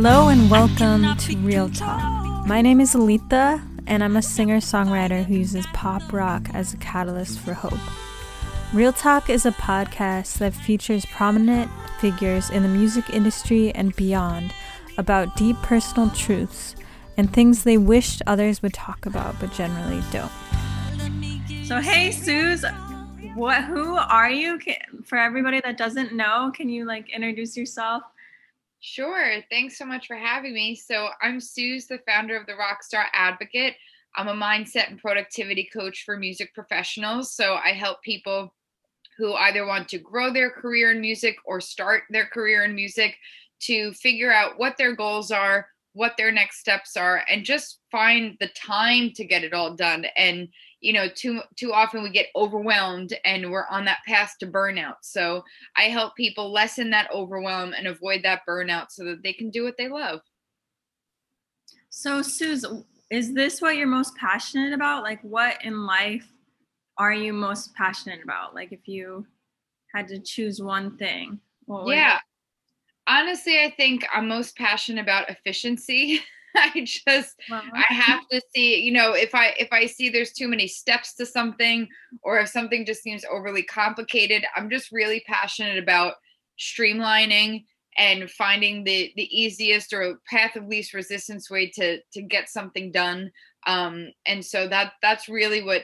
Hello and welcome to Real Talk. My name is Alita, and I'm a singer songwriter who uses pop rock as a catalyst for hope. Real Talk is a podcast that features prominent figures in the music industry and beyond about deep personal truths and things they wished others would talk about but generally don't. So, hey, Suz, what? Who are you? For everybody that doesn't know, can you like introduce yourself? Sure. Thanks so much for having me. So, I'm Suz, the founder of the Rockstar Advocate. I'm a mindset and productivity coach for music professionals. So, I help people who either want to grow their career in music or start their career in music to figure out what their goals are, what their next steps are, and just find the time to get it all done. And you know too too often we get overwhelmed and we're on that path to burnout. So i help people lessen that overwhelm and avoid that burnout so that they can do what they love. So Suz is this what you're most passionate about? Like what in life are you most passionate about? Like if you had to choose one thing yeah. Honestly i think i'm most passionate about efficiency I just I have to see, you know, if I if I see there's too many steps to something or if something just seems overly complicated, I'm just really passionate about streamlining and finding the the easiest or path of least resistance way to to get something done. Um and so that that's really what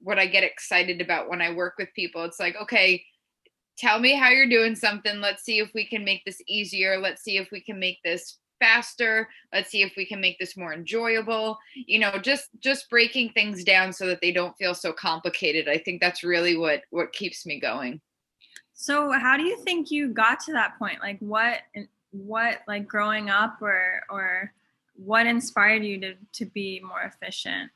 what I get excited about when I work with people. It's like, okay, tell me how you're doing something. Let's see if we can make this easier. Let's see if we can make this faster. Let's see if we can make this more enjoyable. You know just just breaking things down so that they don't feel so complicated. I think that's really what what keeps me going. So how do you think you got to that point? Like what what like growing up or or what inspired you to to be more efficient?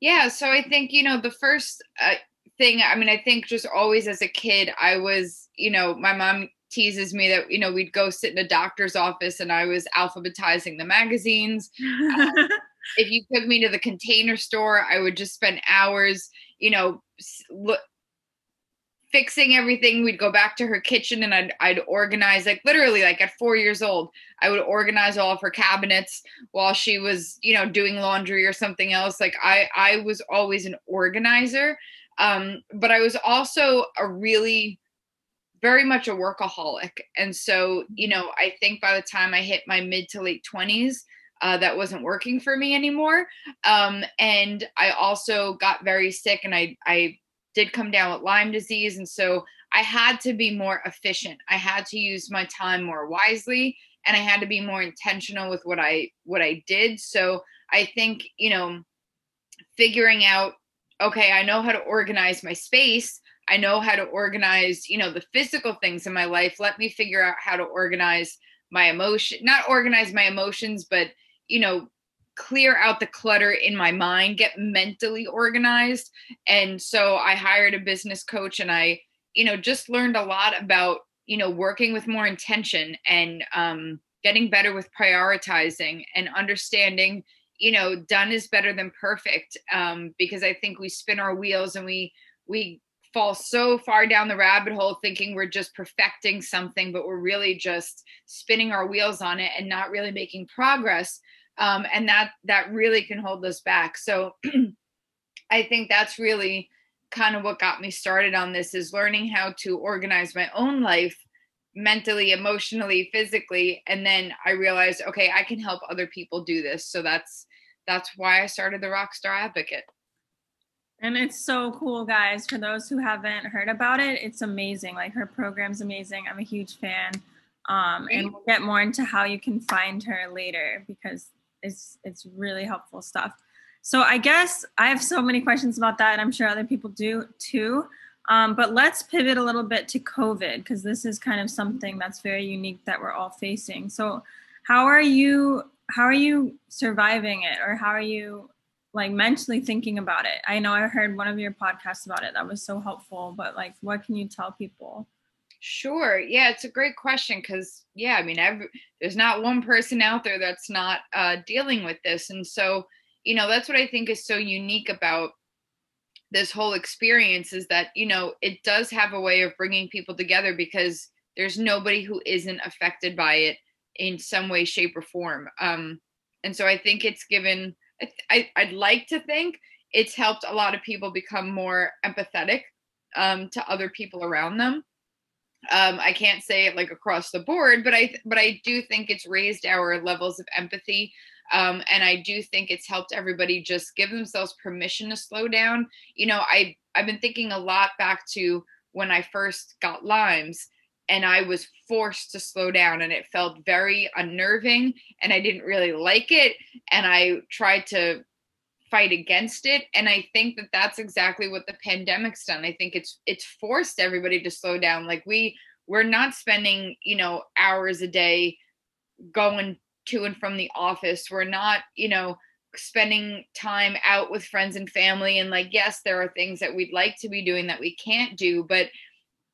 Yeah so i think you know the first uh, thing i mean i think just always as a kid i was you know my mom teases me that you know we'd go sit in a doctor's office and I was alphabetizing the magazines. um, if you took me to the container store, I would just spend hours, you know, look, fixing everything. We'd go back to her kitchen and I'd, I'd organize, like literally, like at four years old, I would organize all of her cabinets while she was, you know, doing laundry or something else. Like I, I was always an organizer, um, but I was also a really very much a workaholic. And so, you know, I think by the time I hit my mid to late 20s, uh, that wasn't working for me anymore. Um, and I also got very sick and I, I did come down with Lyme disease. And so I had to be more efficient. I had to use my time more wisely and I had to be more intentional with what I what I did. So I think, you know, figuring out, okay, I know how to organize my space I know how to organize, you know, the physical things in my life. Let me figure out how to organize my emotion, not organize my emotions, but, you know, clear out the clutter in my mind, get mentally organized. And so I hired a business coach and I, you know, just learned a lot about, you know, working with more intention and um, getting better with prioritizing and understanding, you know, done is better than perfect. Um, because I think we spin our wheels and we, we fall so far down the rabbit hole thinking we're just perfecting something, but we're really just spinning our wheels on it and not really making progress. Um, and that that really can hold us back. So I think that's really kind of what got me started on this is learning how to organize my own life mentally emotionally physically and then i realized okay i can help other people do this so that's that's why i started the rockstar advocate and it's so cool, guys. For those who haven't heard about it, it's amazing. Like her program's amazing. I'm a huge fan. Um, and we'll get more into how you can find her later because it's it's really helpful stuff. So I guess I have so many questions about that, and I'm sure other people do too. Um, but let's pivot a little bit to COVID because this is kind of something that's very unique that we're all facing. So how are you? How are you surviving it, or how are you like mentally thinking about it. I know i heard one of your podcasts about it that was so helpful but like what can you tell people? Sure. Yeah it's a great question because yeah i mean every, there's not one person out there that's not uh, dealing with this. And so you know that's what i think is so unique about this whole experience is that you know it does have a way of bringing people together because there's nobody who isn't affected by it in some way shape or form. Um and so i think it's given I, i'd like to think it's helped a lot of people become more empathetic um, to other people around them. Um, i can't say it like across the board but i but i do think it's raised our levels of empathy um, and i do think it's helped everybody just give themselves permission to slow down. You know i i've been thinking a lot back to when i first got lyme's and I was forced to slow down and it felt very unnerving and I didn't really like it and I tried to fight against it and I think that that's exactly what the pandemic's done. I think it's it's forced everybody to slow down like we we're not spending, you know, hours a day going to and from the office. We're not, you know, spending time out with friends and family and like yes, there are things that we'd like to be doing that we can't do, but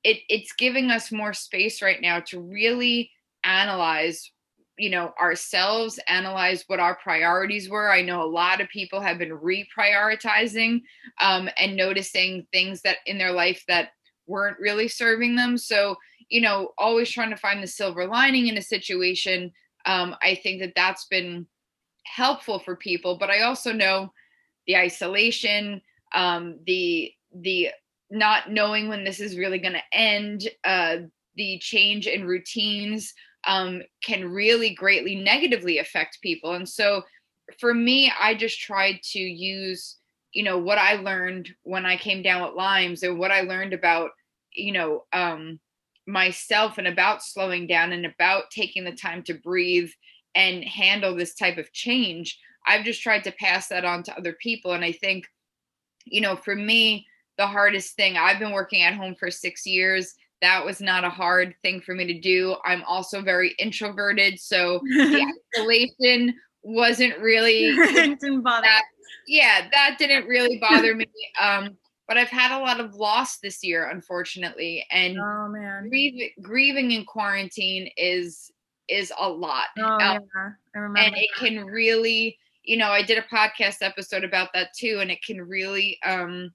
it it's giving us more space right now to really analyze you know ourselves analyze what our priorities were. I know a lot of people have been reprioritizing um, and noticing things that in their life that weren't really serving them. So you know always trying to find the silver lining in a situation um, i think that that's been helpful for people. But i also know the isolation um, the the not knowing when this is really going to end, uh, the change in routines um, can really greatly negatively affect people. And so for me, I just tried to use, you know, what I learned when I came down with Lymes and what I learned about, you know, um, myself and about slowing down and about taking the time to breathe and handle this type of change. I've just tried to pass that on to other people. And I think, you know, for me, the hardest thing. I've been working at home for six years. That was not a hard thing for me to do. I'm also very introverted, so the isolation wasn't really didn't bother. That, yeah, that didn't really bother me. Um, but I've had a lot of loss this year, unfortunately, and oh man, grieving, grieving in quarantine is is a lot. Oh um, yeah, I remember. And it can really, you know, I did a podcast episode about that too, and it can really um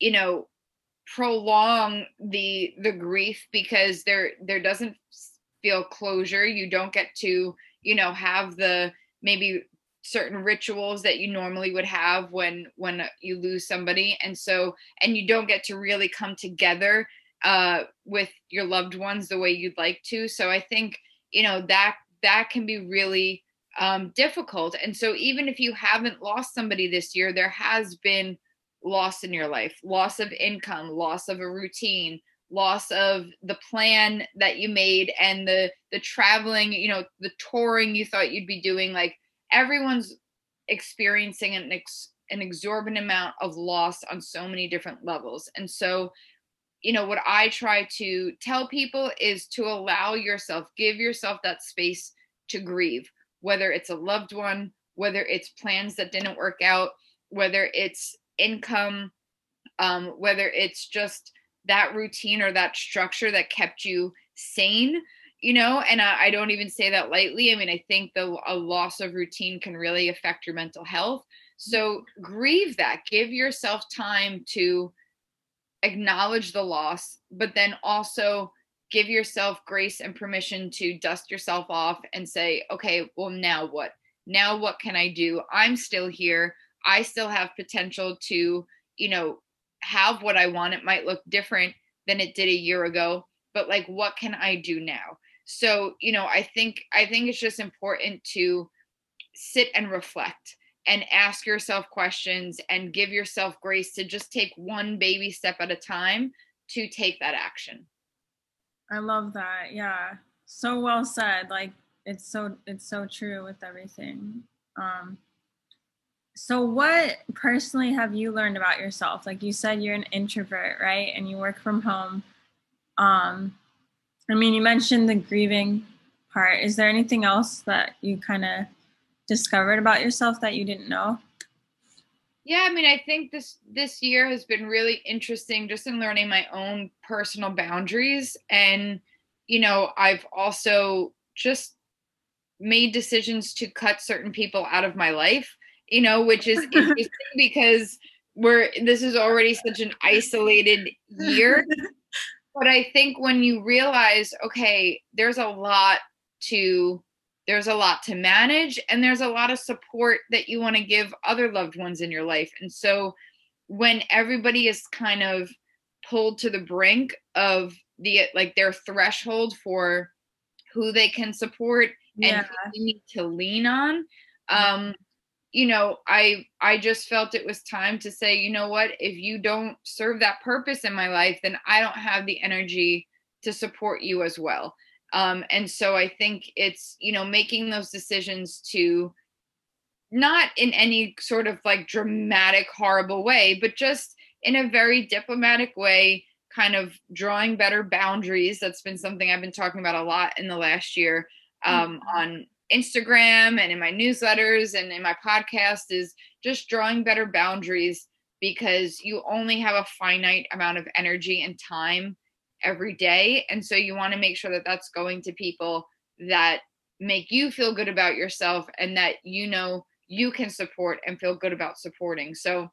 you know prolong the the grief because there there doesn't feel closure. You don't get to you know have the maybe certain rituals that you normally would have when when you lose somebody. And so and you don't get to really come together uh with your loved ones the way you'd like to. So i think you know that that can be really um difficult. And so even if you haven't lost somebody this year there has been loss in your life loss of income loss of a routine loss of the plan that you made and the the traveling you know the touring you thought you'd be doing like everyone's experiencing an ex, an exorbitant amount of loss on so many different levels. And so you know what i try to tell people is to allow yourself give yourself that space to grieve whether it's a loved one whether it's plans that didn't work out whether it's income, um, whether it's just that routine or that structure that kept you sane you know? And I, I, don't even say that lightly. I mean i think the a loss of routine can really affect your mental health. So grieve that. Give yourself time to acknowledge the loss but then also give yourself grace and permission to dust yourself off and say okay well now what? Now what can i do? I'm still here I still have potential to, you know, have what I want. It might look different than it did a year ago, but like what can I do now? So, you know, I think I think it's just important to sit and reflect and ask yourself questions and give yourself grace to just take one baby step at a time to take that action. I love that. Yeah. So well said. Like it's so it's so true with everything. Um so, what personally have you learned about yourself? Like you said, you're an introvert, right? And you work from home. Um, I mean, you mentioned the grieving part. Is there anything else that you kind of discovered about yourself that you didn't know? Yeah, I mean, I think this this year has been really interesting just in learning my own personal boundaries and you know, I've also just made decisions to cut certain people out of my life you know, which is interesting because we're this is already such an isolated year. but I think when you realize, okay, there's a lot to there's a lot to manage and there's a lot of support that you want to give other loved ones in your life. And so when everybody is kind of pulled to the brink of the like their threshold for who they can support yeah. and who they need to lean on um you know i i just felt it was time to say you know what? If you don't serve that purpose in my life then i don't have the energy to support you as well. Um and so i think it's you know making those decisions to not in any sort of like dramatic horrible way but just in a very diplomatic way kind of drawing better boundaries. That's been something i've been talking about a lot in the last year um, mm-hmm. on Instagram and in my newsletters and in my podcast is just drawing better boundaries because you only have a finite amount of energy and time every day. And so you want to make sure that that's going to people that make you feel good about yourself and that you know you can support and feel good about supporting. So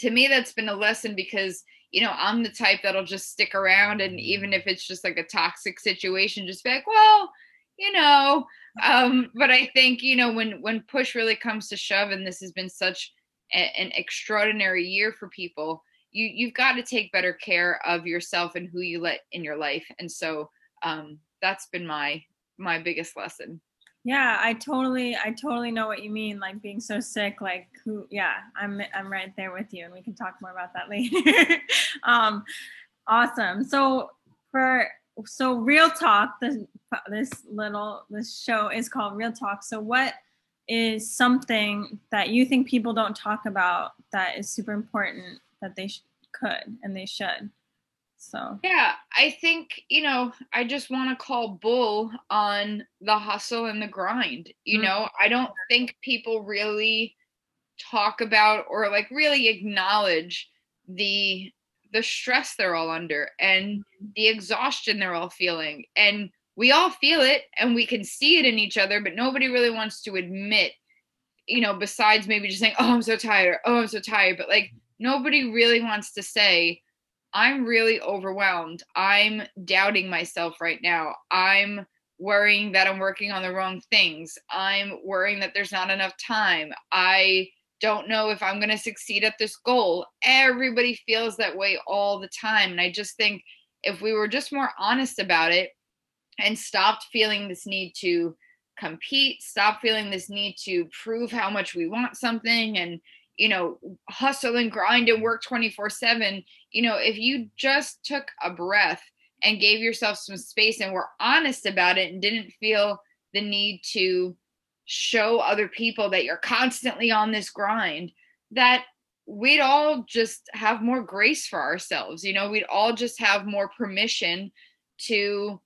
to me, that's been a lesson because, you know, I'm the type that'll just stick around. And even if it's just like a toxic situation, just be like, well, you know um but i think you know when when push really comes to shove and this has been such a, an extraordinary year for people you you've got to take better care of yourself and who you let in your life. And so um that's been my my biggest lesson. Yeah i totally i totally know what you mean like being so sick like who yeah i'm i'm right there with you and we can talk more about that later. Um awesome. So for so real talk the, this little this show is called real talk so what is something that you think people don't talk about that is super important that they sh- could and they should so yeah i think you know i just want to call bull on the hustle and the grind you mm-hmm. know i don't think people really talk about or like really acknowledge the the stress they're all under and mm-hmm. the exhaustion they're all feeling. And we all feel it and we can see it in each other, but nobody really wants to admit, you know, besides maybe just saying, oh, I'm so tired. or, Oh, I'm so tired. But like nobody really wants to say, I'm really overwhelmed. I'm doubting myself right now. I'm worrying that I'm working on the wrong things. I'm worrying that there's not enough time. I don't know if I'm going to succeed at this goal. Everybody feels that way all the time. And I just think if we were just more honest about it and stopped feeling this need to compete, stop feeling this need to prove how much we want something and, you know, hustle and grind and work 24 7, you know, if you just took a breath and gave yourself some space and were honest about it and didn't feel the need to show other people that you're constantly on this grind that we'd all just have more grace for ourselves. You know we'd all just have more permission to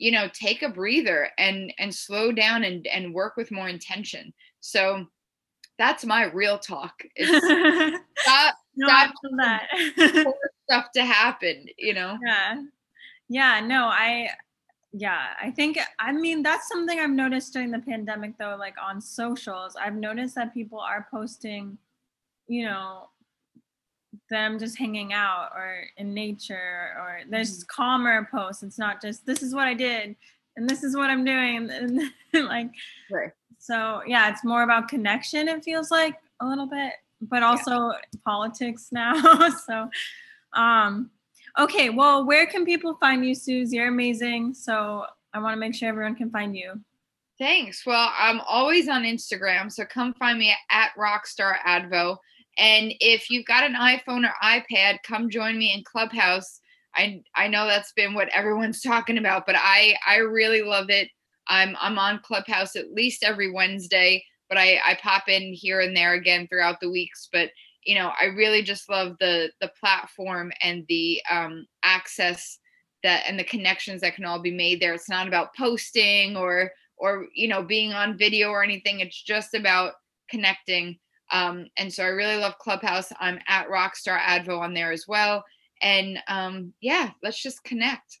you know take a breather and and slow down and and work with more intention. So that's my real talk stop no, stop that. stuff to happen you know? Yeah. Yeah no i yeah i think i mean that's something i've noticed during the pandemic though like on socials i've noticed that people are posting you know them just hanging out or in nature or there's mm-hmm. calmer posts it's not just this is what i did and this is what i'm doing and, and like right. so yeah it's more about connection it feels like a little bit but also yeah. politics now so um Okay, well, where can people find you, Suz? You're amazing. So I want to make sure everyone can find you. Thanks. Well, I'm always on Instagram, so come find me at Rockstar Advo. And if you've got an iPhone or iPad, come join me in Clubhouse. I I know that's been what everyone's talking about, but I I really love it. I'm I'm on Clubhouse at least every Wednesday, but I I pop in here and there again throughout the weeks. But you know i really just love the the platform and the um access that and the connections that can all be made there it's not about posting or or you know being on video or anything it's just about connecting um and so i really love clubhouse i'm at rockstar advo on there as well and um yeah let's just connect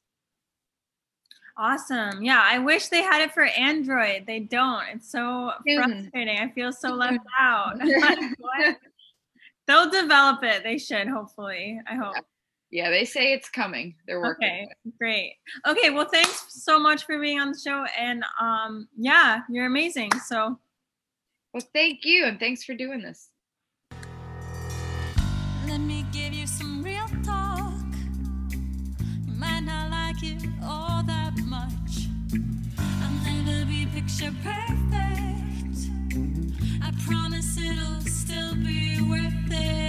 Awesome. Yeah, I wish they had it for Android. They don't. It's so frustrating. I feel so left out. They'll develop it. They should, hopefully. I hope. Yeah, they say it's coming. They're working. Okay, great. Okay, well, thanks so much for being on the show, and um, yeah, you're amazing. So, well, thank you, and thanks for doing this. Let me give you some real talk. You might not like it all that much. I'll never be picture perfect. I promise it'll still be worth it.